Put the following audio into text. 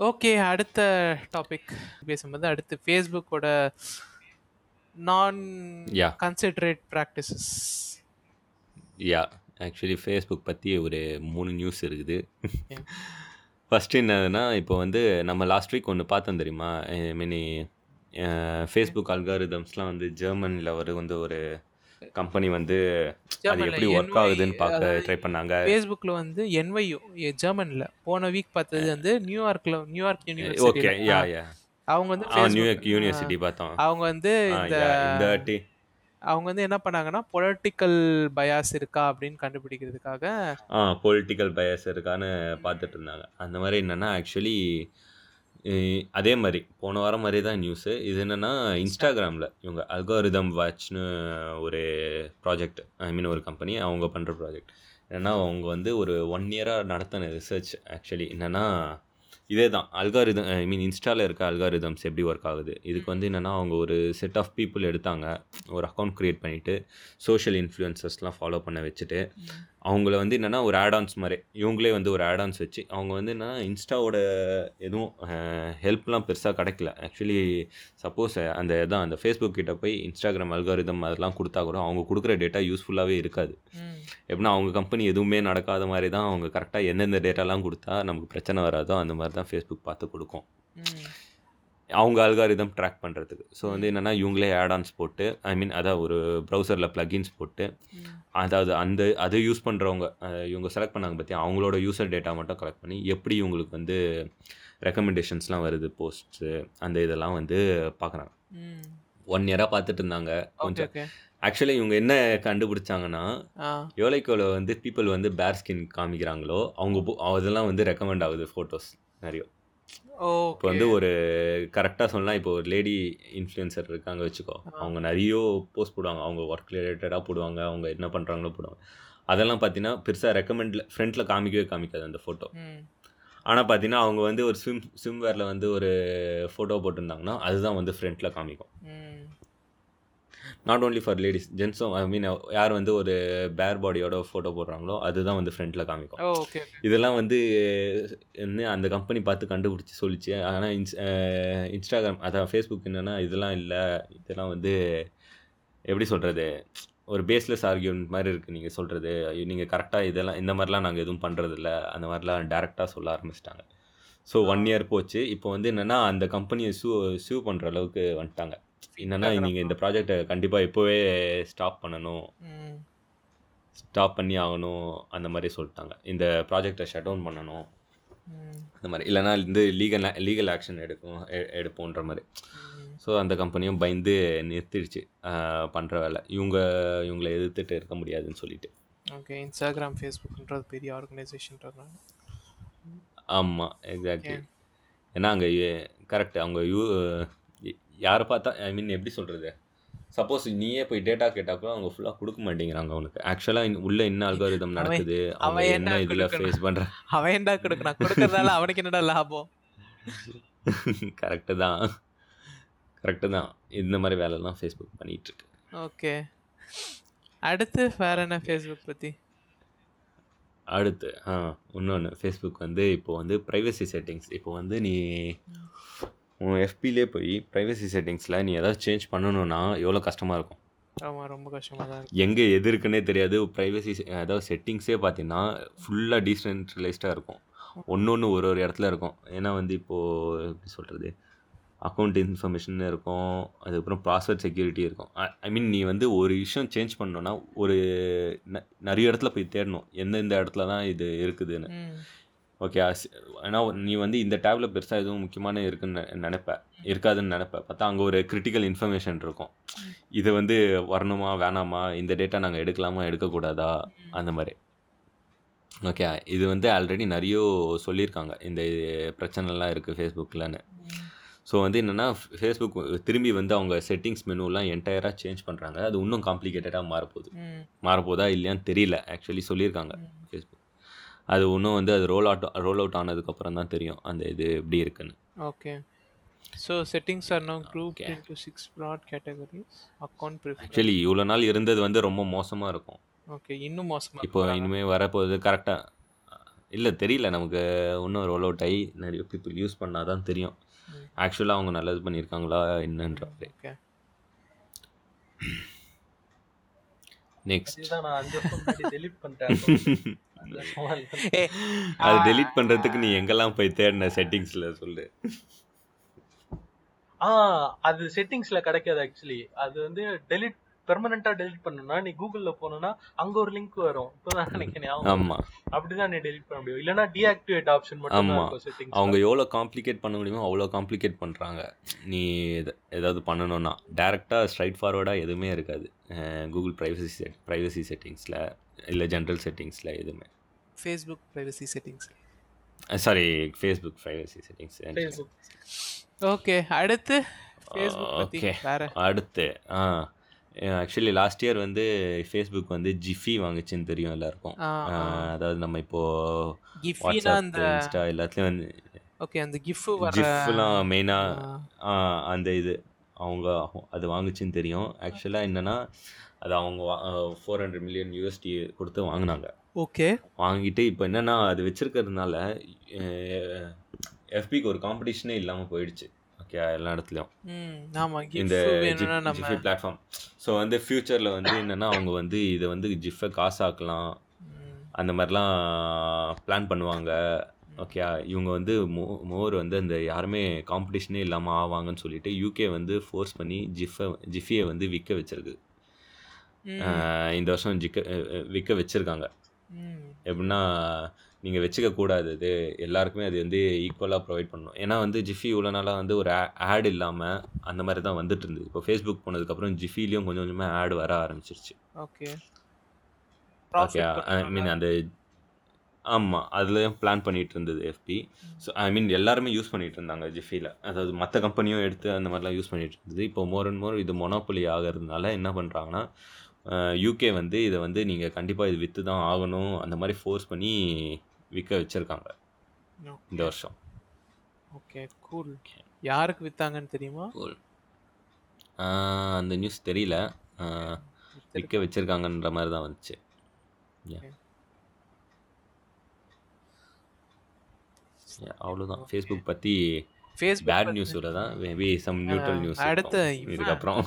Okay. அடுத்த topic பேசும்போது அடுத்து Facebookஓட நான் yeah! Considerate practices. Yeah! Actually Facebook பத்தி ஒரு 3 நியூஸ் இருக்குது. ஓகே. ஃபர்ஸ்ட் என்னதுன்னா, இப்போ வந்து நம்ம லாஸ்ட் வீக் ஒண்ணு பார்த்தோம் தெரியுமா? ஐ மீனி Facebook அல்காரிதம்ஸ்லாம் வந்து ஜெர்மன்ல ஒரு வந்து ஒரு கம்பெனி வந்து அது எப்படி ஒர்க் ஆகுதுன்னு பார்க்க ட்ரை பண்ணாங்க. Facebookல வந்து NYU எ ஜெர்மன்ல. போன வீக் பார்த்தது வந்து நியூயார்க்ல நியூயார்க் ஓகே. யூனிவர்சிட்டில. ஆ. யாஹ்! யாஹ்! அவங்க வந்து நியூயார்க் யூனிவர்சிட்டி பார்த்தோம். அவங்க வந்து இந்த அவங்க வந்து என்ன பண்ணாங்கன்னா, பொலிட்டிக்கல் பயாஸ் இருக்கா அப்படின்னு கண்டுபிடிக்கிறதுக்காக ஆ பொலிட்டிக்கல் பயாஸ் இருக்கான்னு. பார்த்துட்டு இருந்தாங்க. அந்த மாரி என்னன்னா, ஆக்சுவலி அதே மாதிரி போன வாரம் மாதிரி தான் நியூஸு. இது என்னென்னா இன்ஸ்டாகிராமில் இவங்க அல்காரிதம் வாட்ச்னு ஒரு ப்ராஜெக்ட் ஐ மீன் ஒரு கம்பெனி அவங்க பண்ணுற ப்ராஜெக்ட். என்னன்னா, அவங்க வந்து ஒரு ஒன் இயராக நடத்தின ரிசர்ச் ஆக்சுவலி என்னன்னா, இதே தான் அல்காரிதம் ஐ மீன் இன்ஸ்டாவில் இருக்க அல்காரிதம்ஸ் எப்படி ஒர்க் ஆகுது. இதுக்கு வந்து என்னென்னா அவங்க ஒரு செட் ஆஃப் பீப்புள் எடுத்தாங்க. ஒரு அக்கௌண்ட் க்ரியேட் பண்ணிவிட்டு சோஷியல் இன்ஃப்ளூயன்சர்ஸ்லாம் ஃபாலோ பண்ண வச்சுட்டு, அவங்கள வந்து என்னன்னா ஒரு ஆட் ஆன்ஸ் மாரி இவங்களே வந்து ஒரு ஆட் ஆன்ஸ் வச்சு, அவங்க வந்து என்னன்னா இன்ஸ்டாவோட எதுவும் ஹெல்ப்லாம் பெருசா கிடைக்கல. ஆக்சுவலி சப்போஸ் அந்த இதான் அந்த Facebook கிட்ட போய் Instagram அல்காரிதம் அதெல்லாம் குடுத்தா கூட, அவங்க குடுக்குற டேட்டா யூஸ்ஃபுல்லாவே இருக்காது. எப்படின்னா, அவங்க கம்பெனி எதுவுமே நடக்காத மாரி தான் அவங்க கரெக்ட்டா எந்தெந்த டேட்டாலாம் குடுத்தா நமக்கு பிரச்சனை வராதோ, அந்த மாரி தான் Facebook பார்த்து குடுக்கும். அவங்க அல்காரிதம் ட்ராக் பண்றதுக்கு. ஸோ வந்து. என்னன்னா, இவங்களே ஆட் ஆன்ஸ் போட்டு ஐ மீன் அதான் ஒரு ப்ரௌசர்ல பிளக்கின்ஸ் போட்டு. அதாவது அந்த அத யூஸ் பண்றவங்க அ இவங்க செலக்ட் பண்ணாங்க பார்த்தியா, அவங்களோட யூசர் டேட்டா மட்டும் கலெக்ட் பண்ணி, எப்படி இவங்களுக்கு வந்து ரெக்கமெண்டேஷன்ஸ்லாம் வருது போஸ்ட்ஸு அந்த இதெல்லாம் வந்து பார்க்குறாங்க. ம். 1 இயரா பார்த்துட்டு இருந்தாங்க. கொஞ்சம். ஆக்சுவலி இவங்க என்ன கண்டுபிடிச்சாங்கன்னா, எவ்வளோ வந்து பீப்பிள் வந்து பேர் ஸ்கின் காமிக்கிறாங்களோ, அவங்க போ அதெல்லாம் வந்து ரெக்கமெண்ட் ஆகுது ஃபோட்டோஸ் நெறைய. இப்போ வந்து. ஒரு கரெக்ட்டா சொல்லணும்னா, இப்போ ஒரு லேடி இன்ஃப்ளூயன்சர் இருக்காங்க வச்சுக்கோ. அவங்க நெறைய போஸ்ட் போடுவாங்க. அவங்க ஒர்க் ரிலேட்டடா போடுவாங்க. அவங்க என்ன பண்றாங்களோ போடுவாங்க. அதெல்லாம் பார்த்தீங்கன்னா, பெருசா ரெக்கமெண்ட்ல ஃப்ரண்ட்ல காமிக்கவே காமிக்காது அந்த ஃபோட்டோ. ம். ஆனா பார்த்தீங்கன்னா, அவங்க வந்து ஒரு ஸ்விம் ஸ்விம் வேர்ல வந்து ஒரு ஃபோட்டோ போட்டிருந்தாங்கன்னா, அதுதான் வந்து ஃப்ரண்ட்ல காமிக்கும். நாட் ஒன்லி ஃபார் லேடீஸ் ஜென்ட்ஸும் ஐ மீன் யார் வந்து ஒரு பேர் பாடியோட ஃபோட்டோ போடுறாங்களோ, அதுதான் வந்து ஃப்ரண்ட்ல காமிக்கும். இதெல்லாம் வந்து என்ன அந்த கம்பெனி பார்த்து கண்டுபிடிச்சு சொல்லுச்சு. ஆனா இன்ஸ் Instagram அதான் Facebook என்னன்னா, இதெல்லாம் இல்ல. இதெல்லாம் வந்து எப்படி சொல்றது? ஒரு பேஸ்லெஸ் ஆர்கியூமென்ட் மாரி இருக்கு நீங்க சொல்றது. நீங்க கரெக்ட்டா இதெல்லாம் இந்த மாரிலாம் நாங்க எதுவும் பண்றதில்ல. அந்த மாரிலாம் டைரக்ட்டா சொல்ல ஆரம்பிச்சுட்டாங்க. ஸோ. 1 இயர் போச்சு. இப்போ வந்து என்னன்னா, அந்த கம்பெனிய சூ சூ பண்ற அளவுக்கு வந்துட்டாங்க. என்னன்னா, நீங்க Instagram இந்த ஆ. ப்ராஜெக்ட்ட கண்டிப்பா இப்பவே ஸ்டாப் பண்ணணும். ஸ்டாப் பண்ணி ஆகணும். அந்த மாரி சொல்ட்டாங்க. இந்த ப்ராஜெக்ட்ட ஷட் டவுன் பண்ணணும். அந்த மாரி. இல்லன்னா வந்து லீகல் லீகல் ஆக்ஷன் எடுக்கும் எடுப்போன்ற மாரி. ம். ஸோ அந்த கம்பெனியும் பயந்து நிறுத்திடுச்சு. அ பண்ற வேல. இவங்க இவங்கள எதிர்த்துட்டு இருக்க முடியாதுன்னு சொல்லிட்டு. ஓகே. Instagram, Facebookன்றது பெரிய ஆர்கனைசேஷன்றதுனால. ஆமா. ஓகே. எக்ஸாக்ட்லி. ஏன்னா அங்க கரெக்ட். அவங்க ய யார பார்த்தா ஐ மீன் எப்படி சொல்றது? சப்போஸ் நீயே போய் டேட்டா கேட்டா கூட அவங்க ஃபுல்லா குடுக்க மாட்டேங்கிறாங்க உனக்கு. ஆக்சுவலா உள்ள என்ன அல்காரிதம் நடக்குது? அவன் என்ன இதுல? ஃபேஸ் பண்ற அவன் ஏன்டா குடுக்கணும்? குடுக்கறதால அவனுக்கு என்னடா லாபம்? கரெக்ட்டு தான். கரெக்ட்டு தான். இந்த மாரி வேலைலாம் Facebook பண்ணிட்டு இருக்கு. ஓகே. அடுத்து வேற என்ன Facebook பத்தி? அடுத்து ஆ இன்னொன்னு Facebook வந்து இப்போ வந்து பிரைவசி செட்டிங்ஸ் இப்போ வந்து நீ. உன் FBலயே போய் பிரைவசி செட்டிங்ஸ்ல நீ ஏதாவது சேஞ்ச் பண்ணணும்னா, எவ்வளோ கஷ்டமா இருக்கும். ஆமா. ரொம்ப கஷ்டமா தான். எங்க எது இருக்குன்னே தெரியாது. பிரைவசி செ அதாவது செட்டிங்ஸே பார்த்தீங்கன்னா, ஃபுல்லா டீசென்ட்ரலைஸ்டா இருக்கும். ஒண்ணொண்ணு ஒரு ஒரு இடத்துல இருக்கும். ஏன்னா வந்து இப்போ எப்படி சொல்றது? அக்கவுண்ட் இன்ஃபர்மேஷன் இருக்கும். அதுக்கப்புறம் பாஸ்வேர்ட் செக்யூரிட்டி இருக்கும். ஐ மீன் நீ வந்து ஒரு விஷயம் சேஞ்ச் பண்ணணும்னா, ஒரு ந நெறைய இடத்துல போய் தேடணும். எந்தெந்த இடத்துல தான் இது இருக்குதுன்னு. ஓகே. ஏன்னா நீ வந்து இந்த டேப்ல பெருசா எதுவும் முக்கியமான இருக்குன்னு நெனைப்ப. இருக்காதுன்னு நெனைப்ப. பார்த்தா அங்க ஒரு கிரிட்டிக்கல் இன்ஃபர்மேஷன் இருக்கும். இது வந்து வரணுமா? வேணாமா? இந்த டேட்டா நாங்க எடுக்கலாமா? எடுக்கக்கூடாதா? அந்த மாரி. ஓகே. இது வந்து ஆல்ரெடி நெறைய சொல்லியிருக்காங்க. இந்த பிரச்சனைலாம் இருக்கு Facebookலன்னு. ம். ஸோ வந்து என்னன்னா, Facebook திரும்பி வந்து அவங்க செட்டிங்ஸ் மெனுலாம் என்டையரா சேஞ்ச் பண்றாங்க. அது இன்னும் காம்ப்ளிகேட்டடா மாறப்போகுது. மாறப்போதா இல்லையான்னு தெரியல. ஆக்சுவலி சொல்லியிருக்காங்க ம். அது இன்னும் வந்து அது ரோல் அவுட் ரோல் அவுட் ஆனதுக்கப்புறம் தான் தெரியும். அந்த இது எப்படி இருக்குன்னு. Okay. So settings are now grouped okay. into 6 broad categories. Account preference. Actually இவ்வளோ நாள் இருந்தது வந்து ரொம்ப மோசமா இருக்கும். ஓகே. இன்னும் மோசமா இப்போ போறாங்க. இனிமே வரப்போகுது கரெக்ட்டா இல்லை தெரியல நமக்கு இன்னும் ரோல் அவுட் ஆகி நிறைய பீப்புள் யூஸ் பண்ணால் தான் தெரியும். ஆக்சுவலாக அவங்க நல்லது பண்ணியிருக்காங்களா என்னன்ற ஓகே நெக்ஸ்ட் நான் அஞ்சு delete பண்ணிட்டேன் அது டெலீட் பண்ணுறதுக்கு நீ எங்கெல்லாம் போய் தேடின செட்டிங்ஸில் சொல்லு. ஆ அது செட்டிங்ஸ்ல கிடைக்காது ஆக்சுவலி அது வந்து டெலிட் பெர்மனண்டா டெலிட் பண்ணணும்னா நீ கூகுள்ல போனோம்னா அங்க ஒரு லிங்க் வரும். இப்பதான் நினைக்கிறேன். ஆமாம் அப்படிதான் நீ டெலிட் பண்ண முடியும். இல்லனா டீஆக்டிவேட் ஆப்ஷன் மட்டும் தான் ஆமா. இருக்கும் செட்டிங்ஸ் அவங்க எவ்வளோ காம்ப்ளிகேட் பண்ண முடியுமோ அவ்வளோ காம்ப்ளிகேட் பண்ணுறாங்க நீ எத- ஏதாவது பண்ணணும்னா டேரெக்டாக ஸ்ட்ரைட் ஃபார்வர்டாக எதுவுமே இருக்காது. கூகுள் ப்ரைவசி செட் ப்ரைவசி செட்டிங்ஸில் இல்லை ஜென்ரல் செட்டிங்ஸில் எதுவுமே. Facebook privacy settings sorry Facebook privacy settings Facebook okay அடுத்து ஓகே வேற. அடுத்து ஆ. ஆக்சுவலி லாஸ்ட் இயர் வந்து ஃபேஸ்புக் வந்து ஜிஃபி வாங்குச்சுன்னு தெரியும் எல்லாருக்கும். அதாவது நம்ம இப்போ வாட்ஸ்அப் இன்ஸ்டா எல்லாத்துலேயும் வந்து ஓகே அந்த கிஃப் வர ஜிஃப்லாம் மெயினாக அந்த இது அவங்க அது வாங்குச்சுன்னு தெரியும். ஆக்சுவலாக என்னன்னா அது அவங்க ஃபோர் ஹண்ட்ரட் மில்லியன் யூஎஸ்டி கொடுத்து வாங்கினாங்க. ஓகே வாங்கிட்டு இப்போ என்னன்னா அது வச்சிருக்கிறதுனால எஃபிக்கு ஒரு காம்படிஷனே இல்லாமல் போயிடுச்சு. எல்லா இடத்துலையும். இந்த ஜிஃபி பிளாட்ஃபார்ம் ஸோ வந்து ஃப்யூச்சரில் வந்து என்னென்னா அவங்க வந்து இதை வந்து ஜிஃபை காசாக்கலாம். அந்த மாதிரிலாம் பிளான் பண்ணுவாங்க. ஓகே இவங்க வந்து மோ மோர் வந்து அந்த யாருமே காம்படிஷனே இல்லாமல் ஆவாங்கன்னு சொல்லிட்டு யூகே வந்து ஃபோர்ஸ் பண்ணி ஜிஃபை ஜிஃபியை வந்து விற்க வச்சிருக்கு. இந்த வருஷம் ஜிக்க விற்க வச்சிருக்காங்க. எப்படின்னா நீங்கள் வச்சுக்க கூடாது இது. எல்லாருக்குமே அது வந்து ஈக்குவலாக ப்ரொவைட் பண்ணணும். ஏன்னா வந்து ஜிஃபி இவ்வளோ நாளாக வந்து ஒரு ஆட் இல்லாமல் அந்த மாதிரி தான் வந்துட்டு இருந்தது. இப்போ ஃபேஸ்புக் போனதுக்கப்புறம் ஜிஃபிலையும் கொஞ்சம் கொஞ்சமாக ஆட் வர ஆரம்பிச்சிருச்சு. ஓகே ஓகே ஐ மீன் அந்த ஆமாம் அதுலேயும் பிளான் பண்ணிட்டு இருந்தது எஃபி ஸோ ஐ மீன் எல்லாருமே யூஸ் பண்ணிட்டு இருந்தாங்க ஜிஃபியில் அதாவது மற்ற கம்பெனியும் எடுத்து அந்த மாதிரிலாம் யூஸ் பண்ணிட்டு இருந்தது. இப்போ மோர் அண்ட் மோர் இது மொனோபொலி ஆகிறதுனால என்ன பண்ணுறாங்கன்னா யூகே வந்து இதை வந்து நீங்கள் கண்டிப்பாக இது விற்று தான் ஆகணும். அந்த மாதிரி ஃபோர்ஸ் பண்ணி விற்க வச்சுருக்காங்க. இந்த வருஷம். ஓகே கூல் யாருக்கு வித்தாங்கன்னு தெரியுமா? ஆஹ் அந்த நியூஸ் தெரியல. விற்க வச்சுருக்காங்கன்ற மாதிரி தான் வந்துச்சு. அவ்வளோதான் ஃபேஸ்புக் பற்றி ஃபேஸ்புக் பேட் நியூஸ் தான் மேபி சம் நியூட்ரல் நியூஸ் அடுத்து இதுக்கப்புறம்.